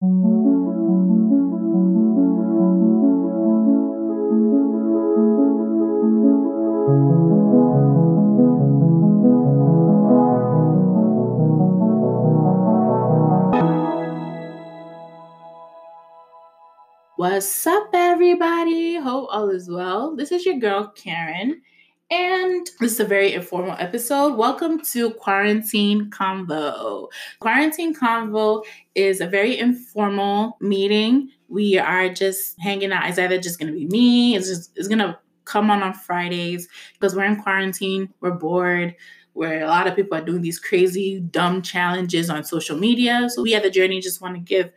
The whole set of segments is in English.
What's up, everybody? Hope all is well. This is your girl, Keren, and this is a very informal episode. Welcome to Quarantine Convo. Quarantine Convo is a very informal meeting. We are just hanging out. It's either just going to be me, it's just it's going to come on on Fridays because we're in quarantine, we're bored where a lot of people are doing these crazy, dumb challenges on social media. So we at the journey just want to give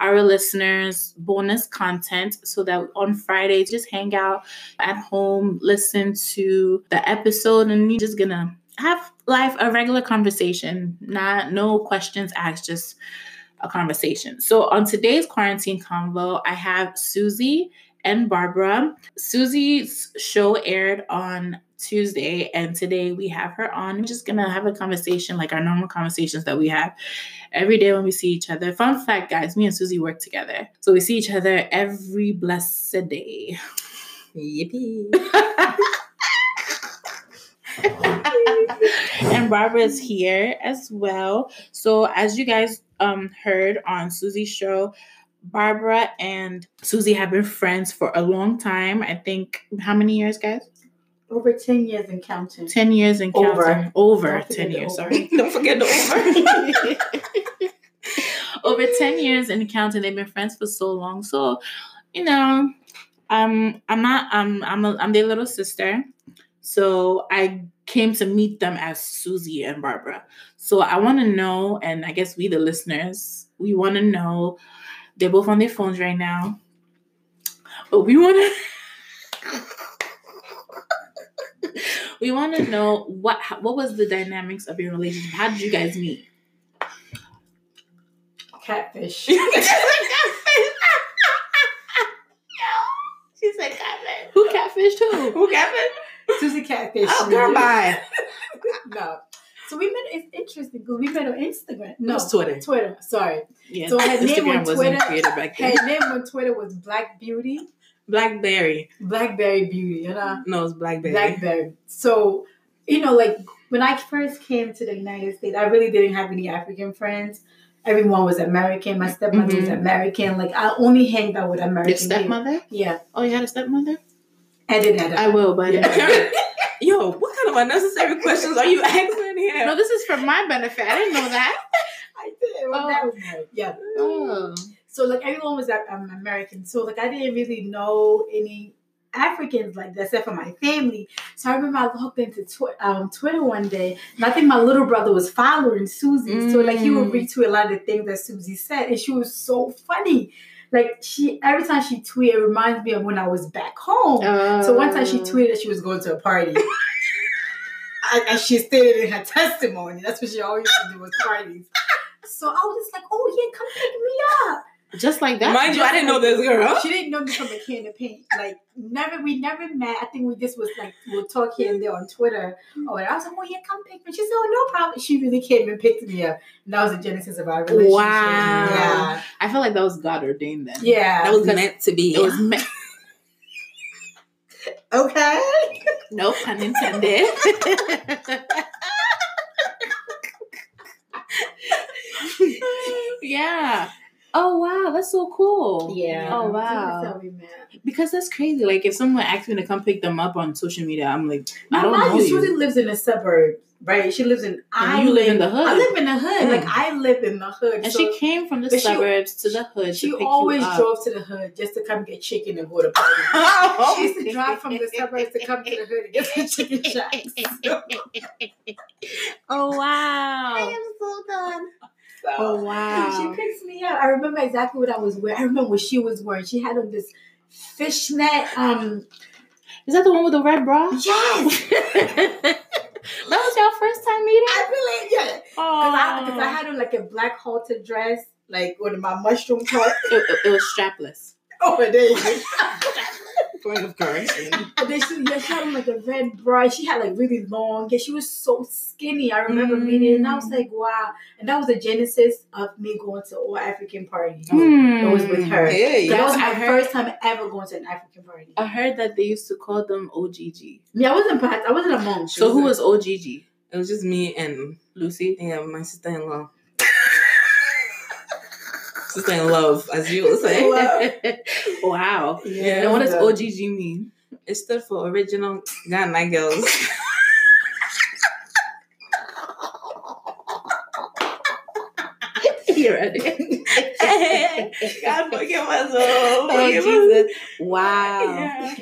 our listeners bonus content so that on Friday, just hang out at home, listen to the episode, and you're just gonna have life a regular conversation, not no questions asked, just a conversation. So on today's quarantine convo, I have Suzy and Barbara. Suzy's show aired on Tuesday, and today we have her on. We're just gonna have a conversation like our normal conversations that we have every day when we see each other. Fun fact, guys, me and Suzy work together. So we see each other every blessed day. Yippee. and Barbara's here as well. So as you guys um heard on Suzy's show, Barbara and Suzy have been friends for a long time. I think how many years, guys? Over 10 years and counting. 10 years and counting. Over. Over 10 years, over. sorry. Don't forget the over. over 10 years and counting they've been friends for so long so you know um i'm not um i'm a, i'm their little sister so i came to meet them as suzy and barbara so i want to know and i guess we the listeners we want to know they're both on their phones right now but we want to we want to know what what was the dynamics of your relationship how did you guys meet Catfish. she said catfish. Who catfished who? Who catfish? Suzy Catfish. Oh, girl, bye. no. So we met, it's interesting because we met on Instagram. No, was Twitter. Twitter, sorry. Yeah, So her name on Twitter- created back then. Her name on Twitter was Black Beauty. Blackberry. Blackberry Beauty, you know? No, it's Blackberry. Blackberry. So, you know, like when I first came to the United States, I really didn't have any African friends. Everyone was American. My stepmother was Mhm. American. Like I only hanged out with American. Your people. stepmother? Yeah, Oh, you had a stepmother? I did that. I will, but Yeah. Yo, what kind of unnecessary questions are you asking here? no, this is for my benefit. I didn't know that. I did. Well, Oh. that was married. Yeah. Oh. So like everyone was um, American. So like I didn't really know any Africans like that except for my family. So I remember I logged into tw- um, Twitter one day, and I think my little brother was following Suzy. So like he would Mm. retweet a lot of the things that Suzy said, and she was so funny. Like she every time she tweeted, it reminds me of when I was back home. So one time she Oh. tweeted that she was going to a party. And she stated in her testimony. That's what she always used to do with parties. So I was just like, oh yeah, come pick me up. Just like that. Mind you, I didn't know this girl. She didn't know me from a can of paint. Like never, we never met. I think we just was like we'll talk here and there on Twitter. Oh, and I was like, oh yeah, come pick me. She said, oh no problem. She really came and picked me up. And that was the genesis of our relationship. Wow. Yeah. I feel like that was God ordained then. Yeah. That was meant to be. It was meant. okay. No pun intended. yeah. Oh wow, that's so cool. Yeah. Oh wow. how we met. Because that's crazy. Like if someone asks me to come pick them up on social media, I'm like, I don't know you, you. Suzy lives in the suburbs, right? She lives in. I you live in the hood. I live in the hood. Mm. Like I live in the hood. And so she came from the but she- suburbs to the hood she to pick always you up. drove to the hood just to come get chicken and go to parties. She used to drive from the suburbs to come to the hood and get some chicken shots. oh wow. I am so done. Oh wow. She picks me up. I remember exactly what I was wearing. I remember what she was wearing. She had on this fishnet. Um, Is that the one with the red bra? yes, that was your first time meeting? I believe yeah. Because I, I had on like a black halter dress, like with my mushroom top. it, it- it was strapless. Oh, there you go. Point of correction. And then she, yeah, she had like a red bra. She had like really long hair. She was so skinny. I remember meeting it, and I was Mm. like, wow. And that was the genesis of me going to all African parties. Hmm. It was with her. Yeah, yeah. That was my heard- first time ever going to an African party. I heard that they used to call them OGG. Yeah, I wasn't. part- I wasn't among. So who was OGG? It was just me and Lucy. yeah, my sister sister in love, as you will say. wow. Yeah. And what does OGG mean? It stood for Original Ghana Girls. You ready? God forgive us all. Oh, Forgive us. Jesus. Wow.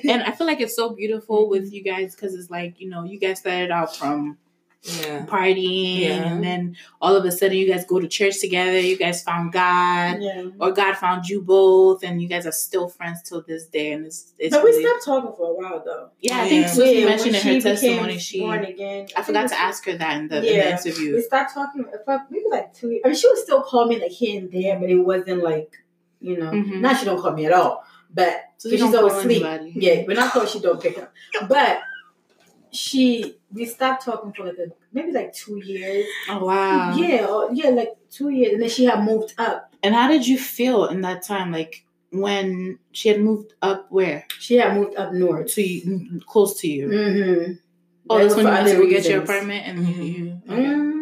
Yeah. And I feel like it's so beautiful with you guys because it's like, you know, you guys started out from Yeah. partying Yeah. and then all of a sudden you guys go to church together, you guys found God. Yeah. Or God found you both, and you guys are still friends till this day, and it's it's But we stopped talking for a while though. yeah. I think Yeah. Suzy Yeah, mentioned in when her she became testimony she born again. I forgot to ask her that in the, in the interview. We stopped talking for maybe like two. years. I mean, she would still call me like here and there, but it wasn't like you know. Mhm. Now she don't call me at all. But So she's always call asleep. anybody. Yeah, when I call, she don't pick up. But she, we stopped talking for like a maybe like two years. Oh wow. Yeah, or, yeah, like two years, and then she had moved up. And how did you feel in that time? Like when she had moved up where? She had moved up north. To you, close to you. Mm-hmm. Oh, that's when you go get your apartment and Mhm. you. Okay. Mm-hmm.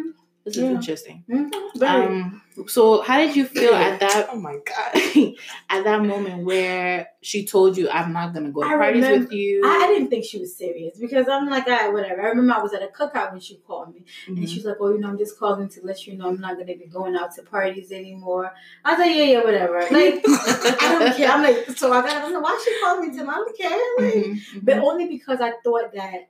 This is Yeah. interesting. Mm-hmm. Um, so how did you feel at that Oh my God. at that moment where she told you, "I'm not gonna go to I parties remember- with you"? I, I didn't think she was serious because I'm like, all right, whatever. I remember I was at a cookout when she called me. Mhm. And she's like, Oh, you know, I'm just calling to let you know I'm not gonna be going out to parties anymore. I was like, Yeah, yeah, whatever. Like I don't care. I'm like, so I got I don't know why she called me Tim. I don't care. Like, Mhm, mhm. But only because I thought that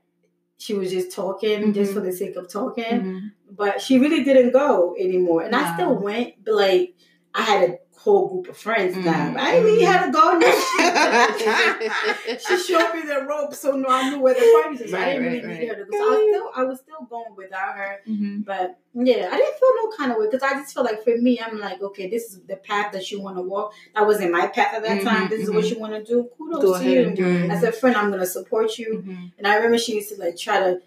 she was just talking just Mhm. for the sake of talking. Mhm. But she really didn't go anymore. And I still went, but like I had a whole group of friends now. Mhm. I didn't really have to go. No, she, showed me the ropes, so no, I knew where the parties was. I didn't really right, need her to go. So I was still I was still going without her. Mhm. But yeah, I didn't feel no kind of way because I just feel like for me, I'm like, okay, this is the path that you want to walk. That wasn't my path at that Mhm, time. This is what you want to do. Kudos Go to you. As a friend, I'm gonna support you. Mhm. And I remember she used to like try to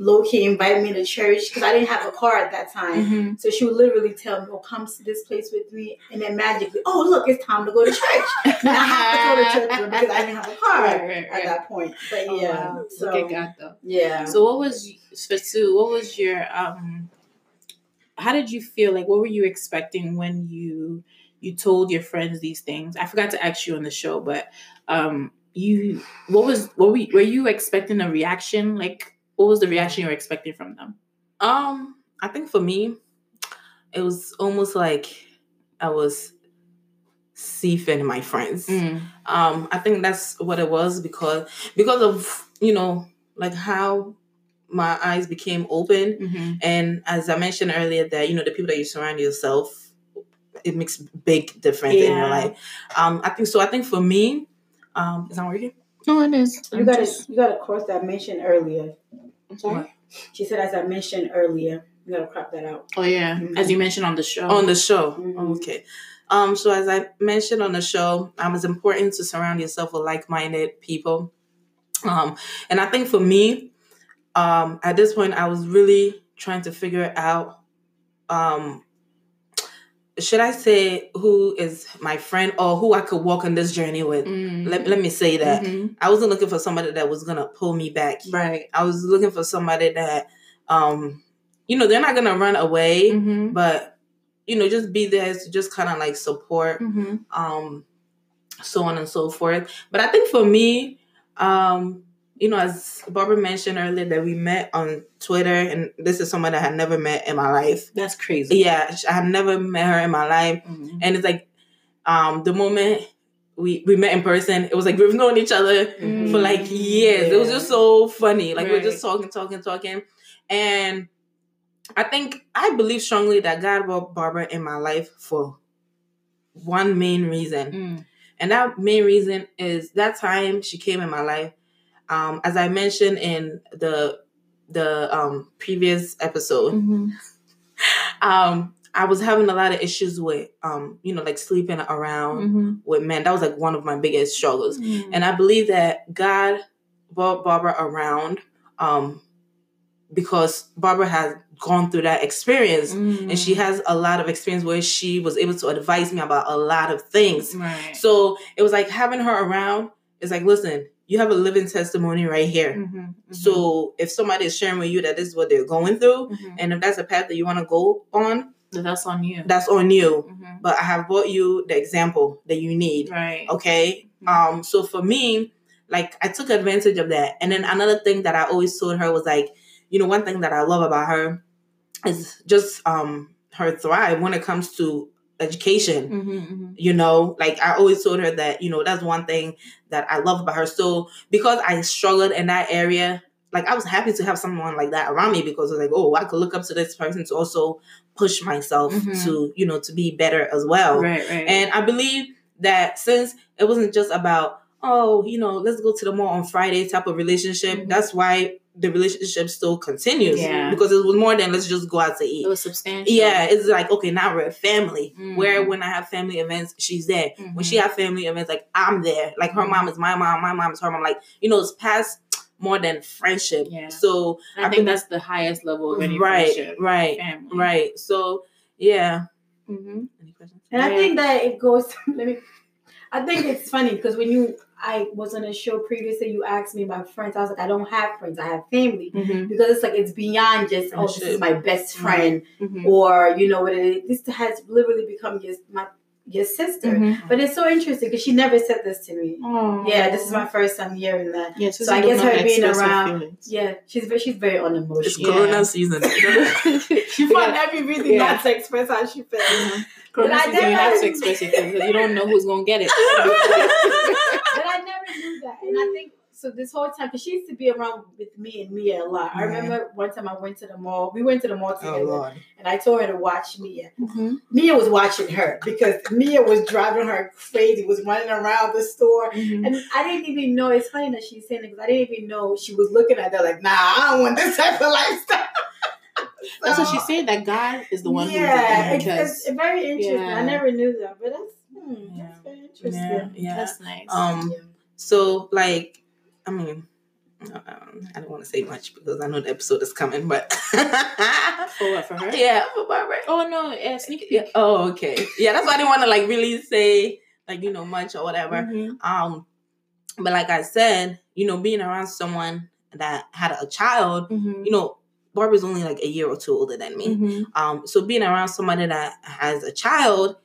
low key invite me to church because I didn't have a car at that time. Mhm. So she would literally tell me, "Oh, come to this place with me," and then magically, "Oh, look, it's time to go to church." And I have to go to church because I didn't have a car Right, right, at that point. But Oh, yeah, wow. so Look at God though. yeah. So what was for Sue? What was your um? How did you feel? Like what were you expecting when you you told your friends these things? I forgot to ask you on the show, but um, you what was what were, were you expecting a reaction? Like what was the reaction you were expecting from them? Um, I think for me, it was almost like I was seething my friends. Mm. Um, I think that's what it was because because of you know like how my eyes became open, hmm and as I mentioned earlier, that you know the people that you surround yourself, it makes big difference in your life. Um, I think so. I think for me, um, is that working? No, it is. you got to you got to cross that mention earlier. I'm sorry. What? She said, as I mentioned earlier, you got to crop that out. Oh yeah, Mhm. as you mentioned on the show. on the show. Mhm. Okay. Um, so as I mentioned on the show, um, it's important to surround yourself with like-minded people. Um, and I think for me, um, at this point, I was really trying to figure out, um, should I say who is my friend or who I could walk on this journey with? Mm. Let, let me say that. Mhm. I wasn't looking for somebody that was gonna pull me back. Right. I was looking for somebody that, um, you know, they're not gonna run away Mm-hmm. but you know just be there to just kind of like support Mm-hmm. um so on and so forth but i think for me um you know as barbara mentioned earlier that we met on twitter and this is someone that i had never met in my life That's crazy. yeah i had never met her in my life Mhm. and it's like um the moment we we met in person it was like we've known each other Mm. for like years. It was just so funny. Like we're just talking, talking, talking. And I think I believe strongly that God brought Barbara in my life for one main reason. Mm. And that main reason is that time she came in my life. Um, as I mentioned in the the um previous episode, Mhm. um, I was having a lot of issues with um, you know, like sleeping around Mm-hmm. with men. That was like one of my biggest struggles. Mm. And I believe that God brought Barbara around um because Barbara has gone through that experience Mm. and she has a lot of experience where she was able to advise me about a lot of things. right. So it was like having her around is like, listen, you have a living testimony right here. Mhm, mhm. So if somebody is sharing with you that this is what they're going through, Mhm. and if that's a path that you want to go on, that's on you. that's on you. Mhm. But I have brought you the example that you need. Right. Okay. Mhm. Um, so for me, like I took advantage of that. And then another thing that I always told her was like, you know, one thing that I love about her is just um her thrive when it comes to education. Mhm, mhm. You know, like I always told her that, you know, that's one thing that I love about her. So because I struggled in that area, like I was happy to have someone like that around me because it's like, oh, I could look up to this person to also push myself Mhm. to, you know, to be better as well. Right. Right. And I believe that since it wasn't just about, oh, you know, let's go to the mall on Friday type of relationship, Mhm. that's why the relationship still continues. Yeah. Because it was more than let's just go out to eat. it was substantial. Yeah, it's like okay, now we're a family. Mm. Where when I have family events, she's there. When she Mhm. have family events, like I'm there. Like her Mhm. mom is my mom, my mom is her mom. Like you know, it's past more than friendship. Yeah. So And I I think think- that's the highest level of any right, friendship. right, Family. right. So yeah. Mm-hmm. Any questions? And I Yeah. think that it goes. Let me. I think it's funny because when you, I was on a show previously. You asked me about friends. I was like, I don't have friends. I have family Mm-hmm. because it's like it's beyond just oh, this is my best friend Mm-hmm. or you know what it is. This has literally become your my your sister. Mm-hmm. But it's so interesting because she never said this to me. Oh. Yeah, this is my first time hearing that. Yeah, So I guess her being around- Feelings. Yeah, she's very, she's very It's unemotional. Yeah. Corona season. She found every reason Yeah. not to express how she feels. Mhm. Corona season, you have to express it because you don't know who's gonna get it. but I knew that. And I think so this whole time, because she used to be around with me and Mia a lot. I remember one time I went to the mall. We went to the mall oh together, Lord. and I told her to watch Mia. Mm-hmm. Mia was watching her because Mia was driving her crazy, was running around the store. Mm-hmm. And I didn't even know. It's funny that she's saying it because I didn't even know she was looking at her like, nah, I don't want this type of lifestyle. That's what she said. That God is the one yeah, who it's, because it's very interesting. Yeah. I never knew that, but that's, hmm, Yeah. that's very interesting. Yeah, yeah. that's nice. Um. So like, I mean, um, I don't want to say much because I know the episode is coming, but for what? For her? yeah, for Barbara. Oh no, yeah, sneak peek. Yeah. Oh, okay. Yeah, that's why I didn't want to like really say like you know much or whatever. Mhm. Um, but like I said, you know, being around someone that had a child, Mhm. you know, Barbara's only like a year or two older than me. Mhm. Um, so being around somebody that has a child,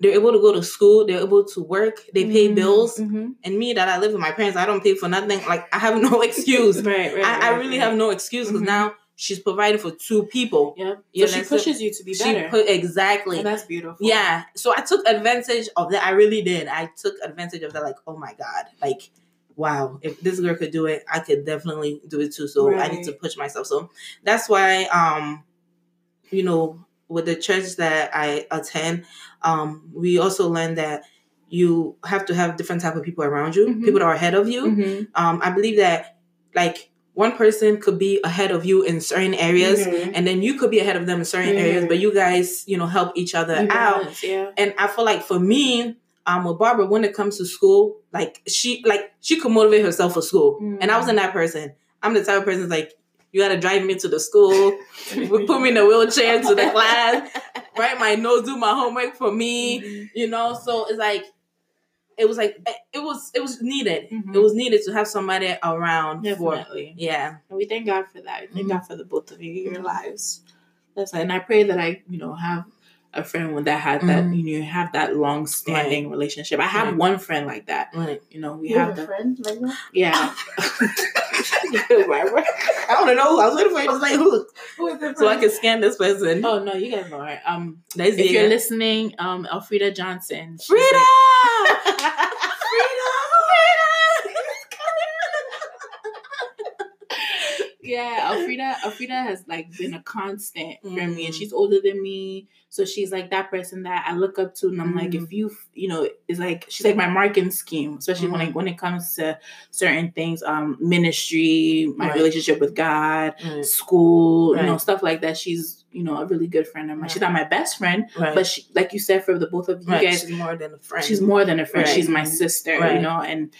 they're able to go to school, they're able to work, they pay Mhm. bills. Mhm. And me that I live with my parents, I don't pay for nothing. Like I have no excuse. Right, right. I, I really right. have no excuse because Mhm. now she's providing for two people. Yeah. You So she pushes you to be She better. put exactly. and that's beautiful. Yeah. So I took advantage of that. I really did. I took advantage of that. Like, oh my God. Like, wow. If this girl could do it, I could definitely do it too. So I need to push myself. So that's why um, you know, with the church that I attend, um, we also learn that you have to have different type of people around you, Mhm. people that are ahead of you. Mhm. Um, I believe that like one person could be ahead of you in certain areas Mhm. and then you could be ahead of them in certain areas, Mhm. but you guys, you know, help each other You out. Yeah. And I feel like for me, um, with Barbara, when it comes to school, like she, like she could motivate herself for school, and I wasn't that person. I'm the type of person that's like, you gotta drive me to the school, put me in a wheelchair to the class, write my notes, do my homework for me, Mhm. you know. So it's like, it was like it was it was needed. Mhm. It was needed to have somebody around for yeah. And we thank God for that. We thank Mhm. God for the both of you, your Mhm. lives. That's and I pray that I, you know, have a friend with that had that, Mhm. you know, have that long standing relationship. I have Right. one friend like that. Right. You know, we You have have a the friend like that? yeah. I don't know. I was waiting for you to say who, Who is the so I can scan this person. oh no, you guys her. Um, That's if you're listening, um, Elfrida Johnson, Frida! Yeah, Alfreda, Alfreda has like been a constant for me, and Mm. she's older than me, so she's like that person that I look up to, and I'm like, Mm. if you, you know, it's like she's like my marketing scheme, especially when Mhm. like when it comes to certain things, um, ministry, my Right. relationship with God, Mm. school, you know, stuff like that. She's you know, a really good friend of mine. She's not my best friend, Right. but she, like you said, for the both of you right. guys, she's more than a friend. she's more than a friend. Right. She's my sister, you know, and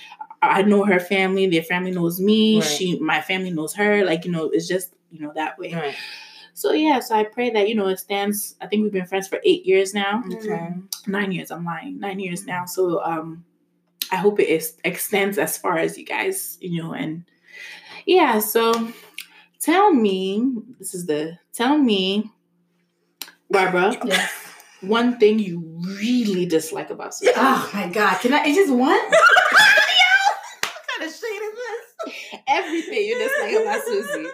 I know her family. Their family knows me. Right. She, my family knows her. Like you know, it's just you know that way. right. So yeah, so I pray that you know it stands. I think we've been friends for eight years now. Okay. Nine years. I'm lying. Nine years now. So um, I hope it is, extends as far as you guys, you know, and yeah. So tell me, this is the tell me, Barbara, Yes. one thing you really dislike about Suzy. Oh my God! Can I? It's just one. What kind of shade is this? Everything you dislike about Suzy.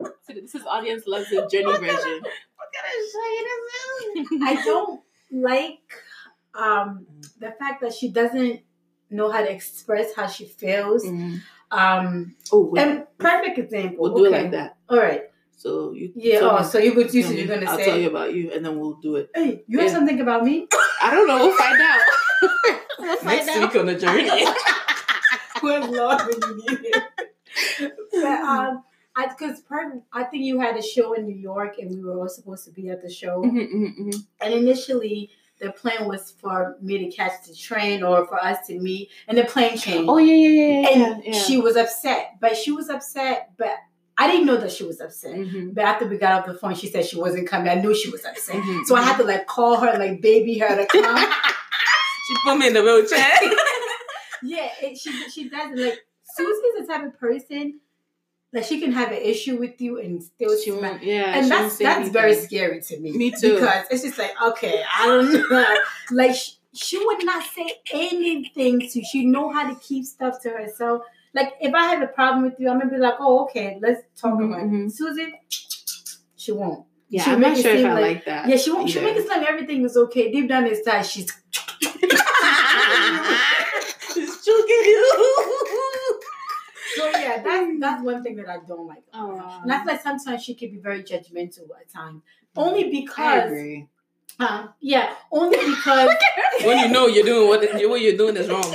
So this is audience loves the journey version. What kind of shade is this? I don't like um, the fact that she doesn't know how to express how she feels. Mm. Um, Oh, wait. and perfect example. we'll do okay. it like that. All right. So you yeah. Oh, me, so you would you so you're gonna I'll say. tell you about you, and then we'll do it. Hey, you have Yeah. something about me? I don't know. We'll find out. we'll find Next out. week on the journey. Good Lord, when you need it. but um, I because part I think you had a show in New York, and we were all supposed to be at the show. Mhm, mhm, mhm. And initially, the plan was for me to catch the train or for us to meet, and the plane changed. Oh yeah, yeah, yeah, yeah. and yeah. she was upset, but she was upset, but I didn't know that she was upset. Mhm. But after we got off the phone, she said she wasn't coming. I knew she was upset. Mhm, So I had to like call her, like baby her to come. she put me in the wheelchair. yeah, it, she she does like Suzy's the type of person that she can have an issue with you and still She won't, yeah, And she that's that's very scary to me. Me too. Because it's just like okay, I don't know. like she, she would not say anything to. She know how to keep stuff to herself. Like if I have a problem with you, I'm gonna be like, oh okay, let's talk Mhm, about it. mhm. Suzy, she won't. Yeah, she'll I'm make not it sure if seem I like- like that. Yeah, she won't. She'll make it sound like everything is okay. Deep down inside, she's. She's choking you. So yeah, that's that's one thing that I don't like. Aw. And I feel like sometimes she can be very judgmental at times. Only I because, agree. uh, yeah, only because, when you know you're doing what what you're doing is wrong.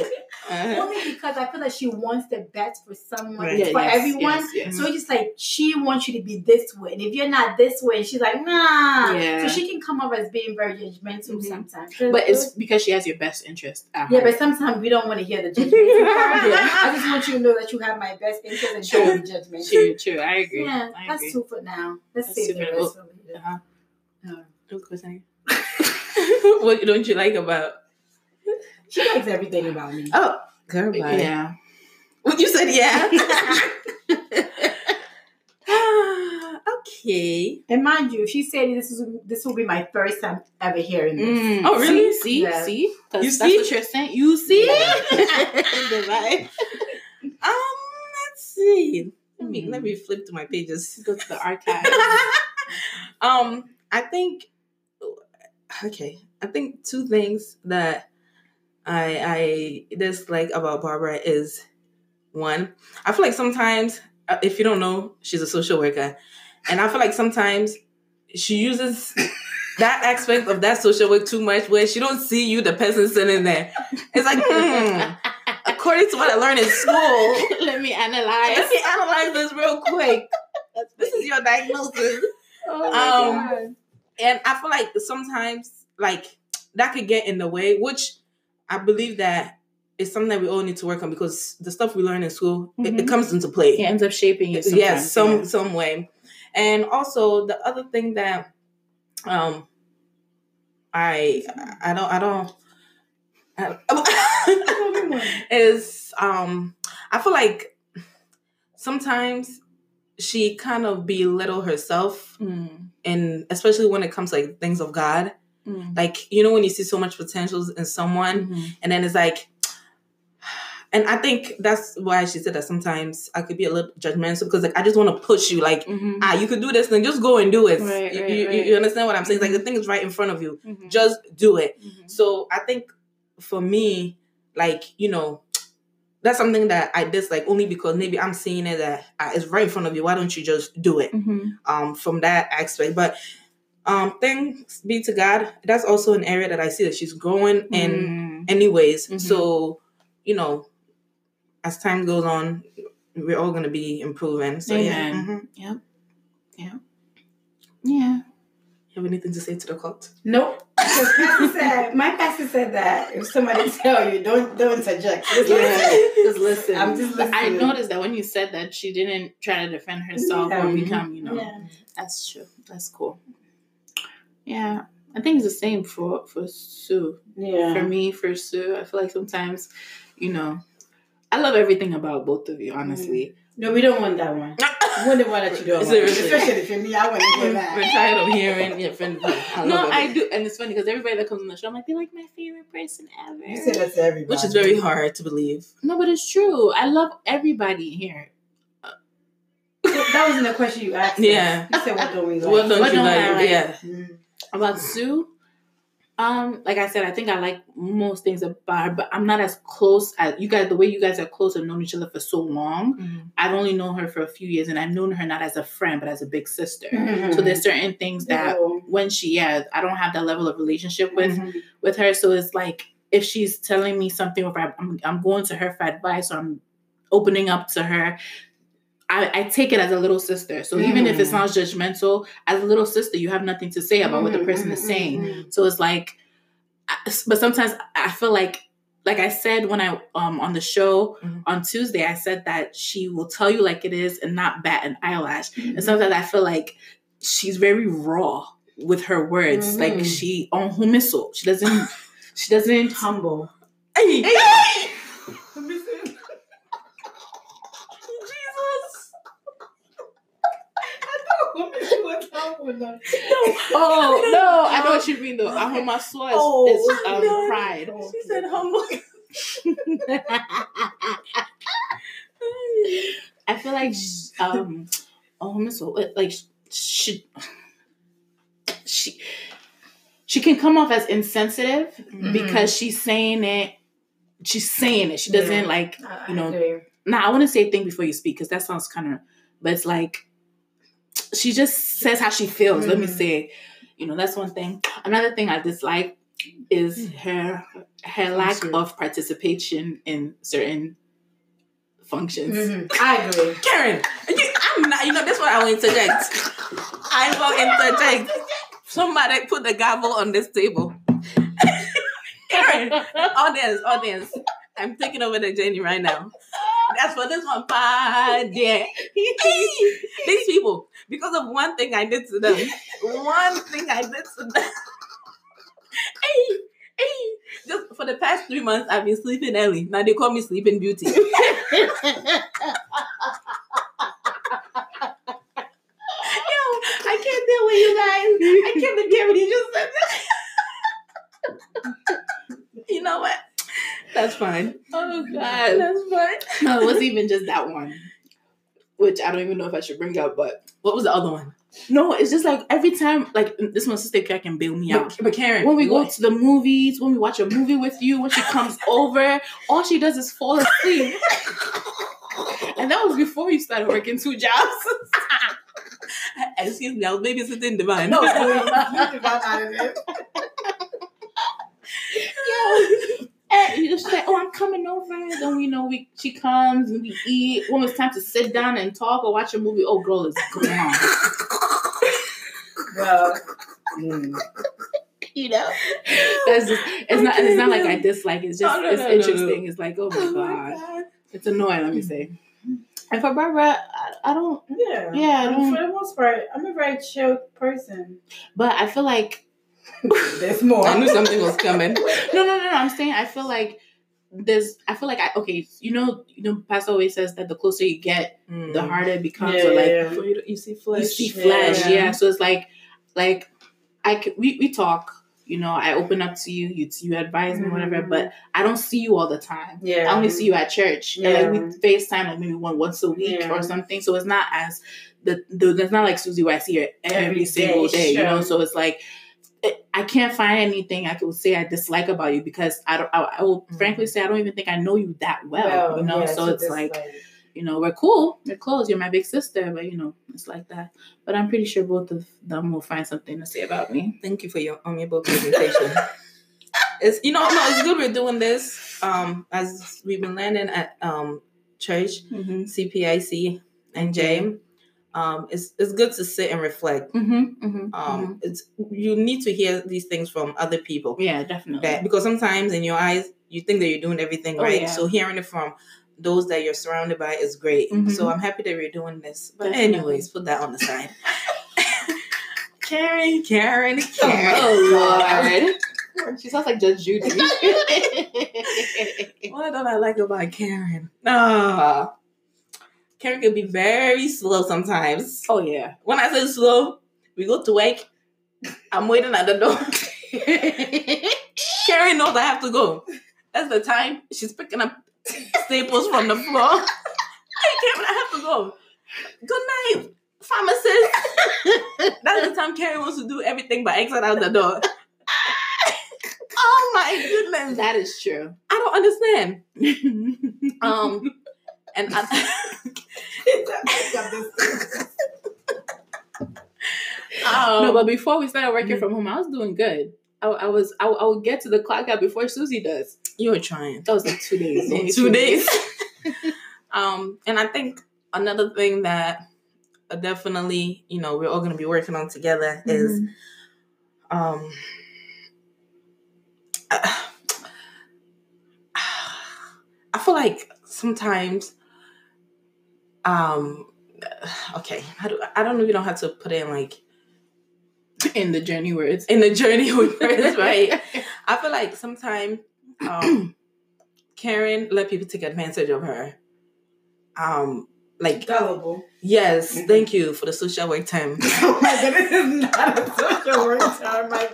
Uh-huh. only because I feel like she wants the best for someone, Right. Yeah, for yes, everyone. yes, yes. So it's just like she wants you to be this way, and if you're not this way, she's like, nah. Yeah. So she can come off as being very judgmental Mhm. sometimes. But it's because she has your best interest. Yeah, heart. but sometimes we don't want to hear the. Yeah. I just want you to know that you have my best interest and don't be judgmental. true, true. I agree. Yeah, I that's agree. two for now. Let's That's save the rest for later. Uh-huh. Uh, I- what don't you like about? She likes everything about me. Oh, girl, bye. Yeah. What you said? Yeah. okay. And mind you, she said this is this will be my first time ever hearing this. Mm. Oh, really? See, see, Yeah. see? 'Cause You that's see? what you're saying. You see? The vibe. um, let's see. Let me let me flip to my pages. Go to the archive. um, I think okay. I think two things that I I dislike about Barbara is one. I feel like sometimes, uh, if you don't know, she's a social worker, and I feel like sometimes she uses that aspect of that social work too much, where she don't see you, the person sitting there. It's like, hmm, according to what I learned in school, Let me analyze. let me analyze this real quick. This is your diagnosis. Oh Um, God. And I feel like sometimes, like, that could get in the way, which I believe that it's something that we all need to work on because the stuff we learn in school, it, it Mhm. comes into play. It ends up shaping you. yes, some yeah. some way. And also the other thing that um I I don't I don't I, is um I feel like sometimes she kind of belittle herself Mm, and especially when it comes to, like things of God. Mm, Like, you know, when you see so much potentials in someone mhm. and then it's like and I think that's why she said that sometimes I could be a little judgmental because like I just want to push you like Mhm. ah you could do this then just go and do it. Right, you, right, you, right. you understand what I'm saying? It's like the thing is right in front of you. Mhm. Just do it. Mhm. So I think for me, like, you know, that's something that I dislike only because maybe I'm seeing it that uh, it's right in front of you. Why don't you just do it? Mhm. um from that aspect but um thanks be to god that's also an area that i see that she's growing in Mm. anyways Mhm. so you know as time goes on we're all going to be improving so yeah Amen. mhm. Yep. Yep. Yeah. You have anything to say to the cult? Nope. Said, my pastor said that if somebody tell you, don't don't interject. Just listen. Just listen. I'm just But I noticed that when you said that she didn't try to defend herself or become, you know, Yeah. that's true. That's cool. Yeah, I think it's the same for for Sue. Yeah. For me, for Sue, I feel like sometimes, you know, I love everything about both of you. Honestly, No, we don't want that one. We want the one that you don't want. Seriously. Especially if you're me, I want to hear We're that. tired of hearing your friend. I no, it. I do, and it's funny because everybody that comes on the show, I'm like, they're like my favorite person ever. You say that to everybody. Which is very hard to believe. No, but it's true. I love everybody here. That wasn't the question you asked. Yeah. You said, what don't we like? What don't What you don't I like? like? Yeah. Mm. About Sue, um, like I said, I think I like most things about her, but I'm not as close as you guys. The way you guys are close and known each other for so long, I've only known her for a few years, and I've known her not as a friend, but as a big sister. Mhm. So there's certain things that Ew. when she, yeah, I don't have that level of relationship with Mhm. with her. So it's like if she's telling me something, or if I'm, I'm going to her for advice, or I'm opening up to her. I, I take it as a little sister. So even if it Mm. sounds judgmental, as a little sister, you have nothing to say about what the Mhm, person is saying. mhm. So it's like, but sometimes I feel like, like I said when I um on the show on Tuesday, I said that she will tell you like it is and not bat an eyelash. Mm-hmm. And sometimes I feel like she's very raw with her words. Like she on humiso. She doesn't. She doesn't. Humble. Hey, Oh no! I know what you mean though. Ahumaso is, Oh, is oh, um, no. pride. She said humble. I feel like sh- um, Ahumaso like she she she can come off as insensitive Mhm. because she's saying it. She's saying it. She doesn't Yeah. like. You know, I. Nah, I want to say think before you speak because that sounds kind of. But it's like she just says how she feels. Let me Mhm. say, you know, that's one thing. Another thing I dislike is her her lack of participation in certain functions. Mhm. I agree. Keren, you, I'm not. You know, this one I will interject. I will interject. Somebody put the gavel on this table. Keren, audience, audience. I'm taking over the journey right now. That's for this one, pa, yeah. These people, because of one thing I did to them, one thing I did to them. hey, hey. Just for the past three months, I've been sleeping early. Now they call me Sleeping Beauty. Yo, I can't deal with you guys. I can't deal with you just said that. you know what? That's fine. Oh God! That's fine. No, it wasn't even just that one, which I don't even know if I should bring up. But What was the other one? no, it's just like every time, like mm, this one sister Kia can bail me out. But, but Keren, when we go to the movies, when we watch a movie with you, when she comes over, all she does is fall asleep. and that was before you started working two jobs. excuse me, I was babysitting Divine. No, that out of it. and you just say, "Oh, I'm coming over." Then we know we she comes and we eat. When it's time to sit down and talk or watch a movie, oh, girl is gone. Well, mm. you know, that's just it's not it's not like I dislike. It's just Oh, no, it's no, no, interesting. It's like, oh my Oh god, my God. it's annoying. Let me say. And for Barbara, I, I don't. yeah. Yeah, I don't- for the most part, I'm a very chill person. But I feel like There's more. I knew something was coming. no, no, no, no. I'm saying I feel like there's. I feel like I okay. You know, you know. Pastor always says that the closer you get, the harder it becomes. Yeah, or like yeah. For you, you see flesh. you see Yeah. flesh, yeah. So it's like, like I c- we we talk. You know, I open up to you. You you advise me, whatever. Mhm. But I don't see you all the time. Yeah. I only see you at church. And like we FaceTime like maybe one once a week Yeah. or something. So it's not as the, the there's not like Suzy where I see her every, Every single day, day, you know. So it's like it, I can't find anything I could say I dislike about you because I don't. I, I will Mhm. frankly say I don't even think I know you that well, you know. yeah, so it's like you know we're cool, we're close. You're my big sister, but you know it's like that. But I'm pretty sure both of them will find something to say about me. Thank you for your amiable presentation. it's you know no, it's good we're doing this. Um, as we've been learning at um church, CPIC and J. um, it's it's good to sit and reflect. Mm-hmm, mm-hmm, Um, it's you need to hear these things from other people. Yeah, definitely. That because sometimes in your eyes you think that you're doing everything Oh, right. yeah. So hearing it from those that you're surrounded by is great. Mhm. So I'm happy that we're doing this. But Definitely. anyways, put that on the side. Keren, Keren, Keren. oh Lord. she sounds like Judge Judy. What don't I like about Keren? Ah, Keren can be very slow sometimes. oh yeah. When I say slow, we go to work. I'm waiting at the door. Keren knows I have to go. That's the time she's picking up staples from the floor. Hey, Keren, I have to go. Good night, pharmacist. That's the time Keren wants to do everything but exit out the door. oh my goodness. that is true. I don't understand. Um, and I, um, no, but before we started working Mhm. from home, I was doing good. I, I was I, I would get to the clock out before Suzy does. you were trying. That was like two days. only two days. um, and I think another thing that definitely, you know, we're all going to be working on together is, Mhm. um, I feel like sometimes, um, okay, I don't, I don't even know how to put it in like in the journey where it's in the journey with friends, right? I feel like sometimes um, Keren let people take advantage of her. Um, like Gullible. yes, Mhm. thank you for the social work time. oh my goodness, this is not a social work term. My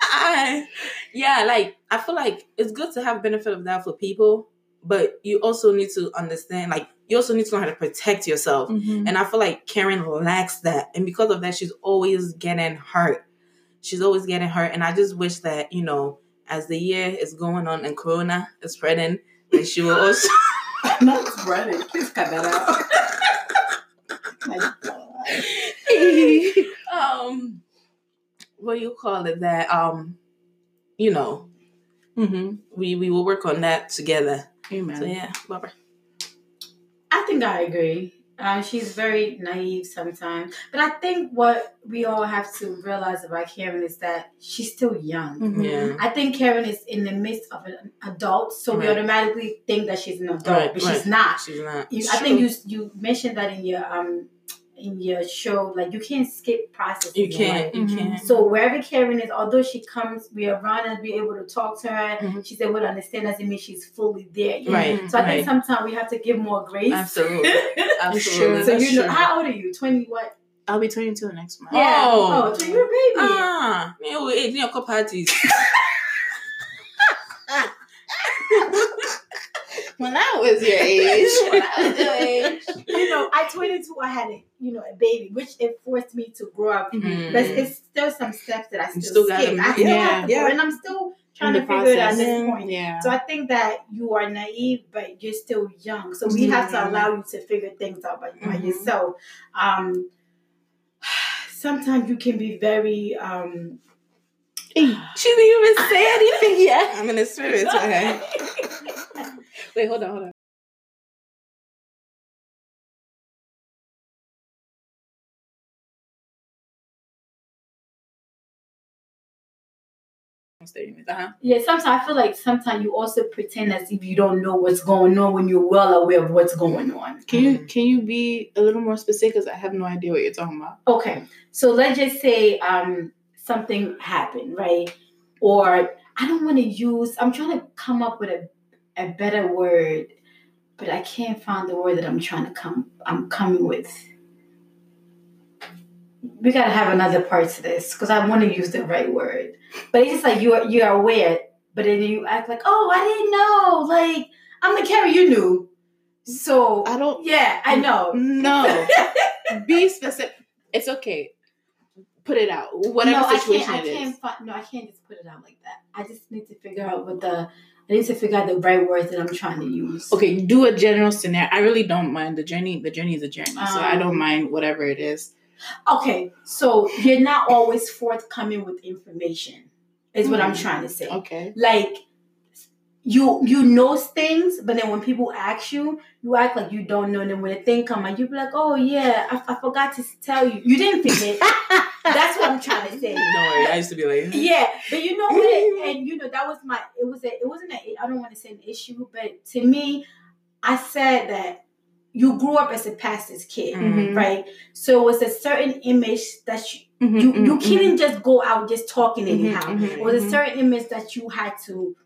I, yeah, like I feel like it's good to have benefit of that for people, but you also need to understand, like you also need to know how to protect yourself. Mhm. And I feel like Keren lacks that. And because of that, she's always getting hurt. She's always getting hurt. And I just wish that, you know, as the year is going on and Corona is spreading, that she will also. not spreading. Please cut that out. My God. um, what do you call it? That, um, you know, Mhm. we, we will work on that together. Amen. So, yeah, Barbara. I think I agree. Uh, she's very naive sometimes, but I think what we all have to realize about Keren is that she's still young. Mhm. Yeah. I think Keren is in the midst of an adult, so we automatically think that she's an adult, Right, but right. she's not. She's not. You, I think you you mentioned that in your um in your show, like you can't skip processes. You can't. You Mhm. can't. So wherever Keren is, although she comes, we are around and be able to talk to her. Mhm. She's able to understand doesn't mean she's fully there. yet. Right. So I think sometimes we have to give more grace. Absolutely. Absolutely. so That's you know, true. how old are you? Twenty what? I'll be 22 next month. Yeah. Oh. Oh, so you're a baby. Ah, yeah, we ate in your parties. When I was your age, when I was your age. you know, at 22, I had a you know a baby, which it forced me to grow up. Mm. But it's still some steps that I still, still gotta skip. I still yeah, have to yeah. go, and I'm still trying to the figure it out at this point. Yeah. So I think that you are naive, but you're still young. So we have to Mhm. allow you to figure things out by, by Mhm. yourself. Um, sometimes you can be very um, She didn't even say anything yet. I'm in the spirit. Okay. Wait, hold on, hold on. Uh-huh. yeah. Sometimes I feel like sometimes you also pretend as if you don't know what's going on when you're well aware of what's going on. Can you can you be a little more specific? Because I have no idea what you're talking about. Okay, so let's just say um, something happened, right? Or I don't want to use. I'm trying to come up with a, a better word, but I can't find the word that I'm trying to come. I'm coming with. We gotta have another part to this because I want to use the right word, but it's just like you're you're aware, but then you act like, oh, I didn't know. Like I'm the carry you knew. So I don't. yeah, I know. No. be specific. It's okay. Put it out. Whatever no, situation I can't, I is. can't find, no, I can't just put it out like that. I just need to figure out what the I need to figure out the right words that I'm trying to use. Okay, do a general scenario. I really don't mind the journey. The journey is a journey, so I don't Um, mind whatever it is. Okay, so you're not always forthcoming with information, is what I'm Hmm. trying to say. Okay. Like, you you know things, but then when people ask you, you act like you don't know. And then when a thing come out, you be like, "Oh yeah, I, I forgot to tell you. You didn't forget." That's what I'm trying to say. Don't worry, I used to be like, Yeah, but you know what? And you know that was my. It was a. It wasn't a. I don't want to say an issue, but to me, I said that you grew up as a pastor's kid, Mhm. right? So it was a certain image that you Mhm, you, mhm, you mhm. couldn't just go out just talking Mhm, anyhow. It was a certain image that you had to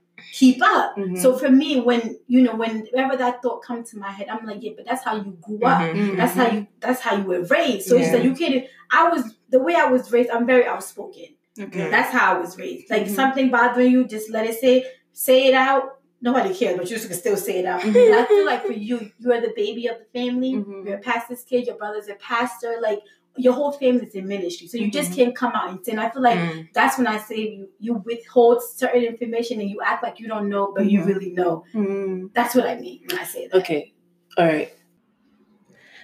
keep up. Mhm. So for me, when you know, whenever that thought come to my head, I'm like, yeah, but that's how you grew up. Mhm. That's how you. That's how you were raised. So it's Yeah. like you can't. I was the way I was raised. I'm very outspoken. Okay. That's how I was raised. Like Mhm. something bothering you, just let it say, say it out. Nobody cares, but you can still say it out. I feel like for you, you are the baby of the family. You're a pastor's kid. Your brother's a pastor. Like your whole family's in ministry, so you just Mhm. can't come out and say. And I feel like Mm. that's when I say you you withhold certain information and you act like you don't know, but you Mhm. really know. Mhm. That's what I mean when I say that. Okay. All right.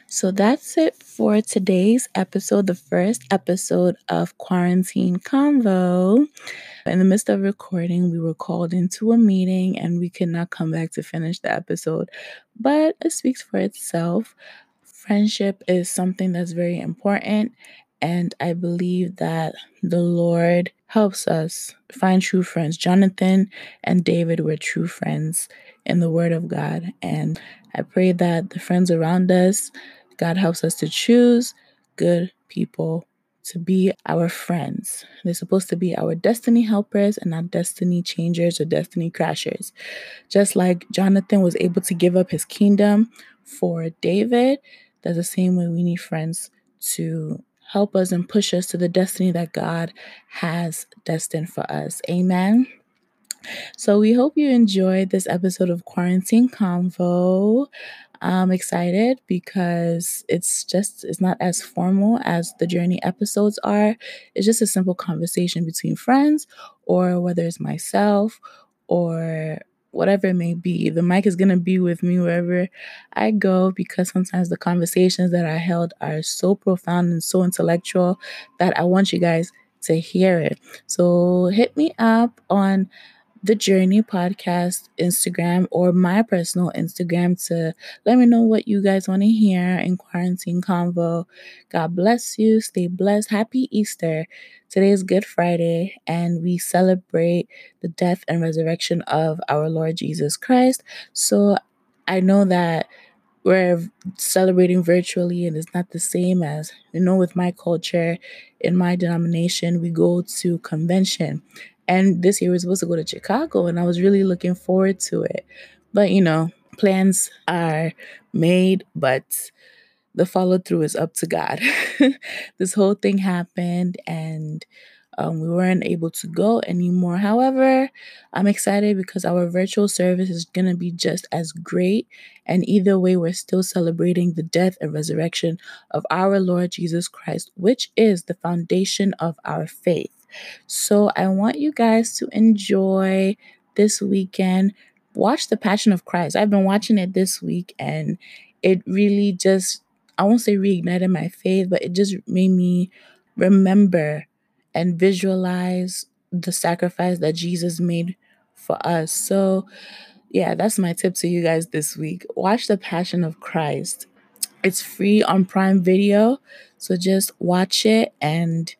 So that's it for today's episode, the first episode of Quarantine Convo. In the midst of recording, we were called into a meeting and we could not come back to finish the episode. But it speaks for itself. Friendship is something that's very important. And I believe that the Lord helps us find true friends. Jonathan and David were true friends in the Word of God. And I pray that the friends around us, God helps us to choose good people to be our friends. They're supposed to be our destiny helpers and not destiny changers or destiny crashers. Just like Jonathan was able to give up his kingdom for David, that's the same way we need friends to help us and push us to the destiny that God has destined for us. Amen. So we hope you enjoyed this episode of Quarantine Convo. I'm excited because it's just it's not as formal as the journey episodes are. It's just a simple conversation between friends or whether it's myself or whatever it may be. The mic is going to be with me wherever I go because sometimes the conversations that I held are so profound and so intellectual that I want you guys to hear it. So hit me up on the Journey Podcast Instagram or my personal Instagram to let me know what you guys want to hear in Quarantine Convo. God bless you. Stay blessed. Happy Easter. Today is Good Friday, and we celebrate the death and resurrection of our Lord Jesus Christ. So I know that we're celebrating virtually and it's not the same as you know with my culture in my denomination we go to convention and this year we are supposed to go to chicago and i was really looking forward to it but you know plans are made but the follow through is up to god this whole thing happened and um, we weren't able to go anymore. However, I'm excited because our virtual service is going to be just as great. And either way, we're still celebrating the death and resurrection of our Lord Jesus Christ, which is the foundation of our faith. So I want you guys to enjoy this weekend. Watch The Passion of Christ. I've been watching it this week and it really just, I won't say reignited my faith, but it just made me remember and visualize the sacrifice that Jesus made for us. So, yeah, that's my tip to you guys this week. Watch The Passion of Christ. It's free on Prime Video, so just watch it and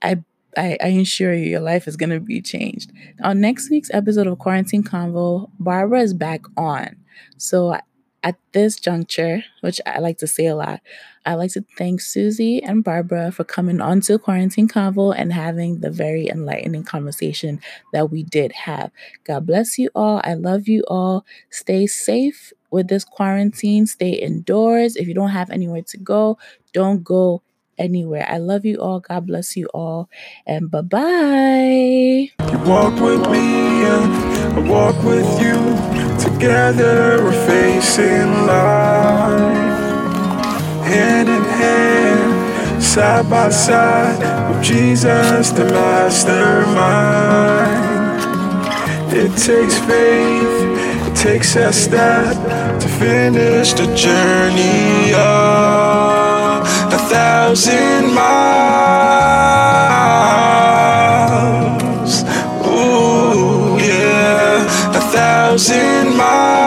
I I, I assure you, your life is going to be changed. On next week's episode of Quarantine Convo, Barbara is back on. So at this juncture, which I like to say a lot, I like to thank Suzy and Barbara for coming on to Quarantine Convo and having the very enlightening conversation that we did have. God bless you all. I love you all. Stay safe with this quarantine. Stay indoors. If you don't have anywhere to go, don't go anywhere. I love you all. God bless you all. And bye bye. You walk with me and I walk with you. Together we're facing life. Hand in hand, side by side, with Jesus the mastermind. It takes faith, it takes a step to finish the journey a thousand miles. Ooh, yeah, a thousand miles.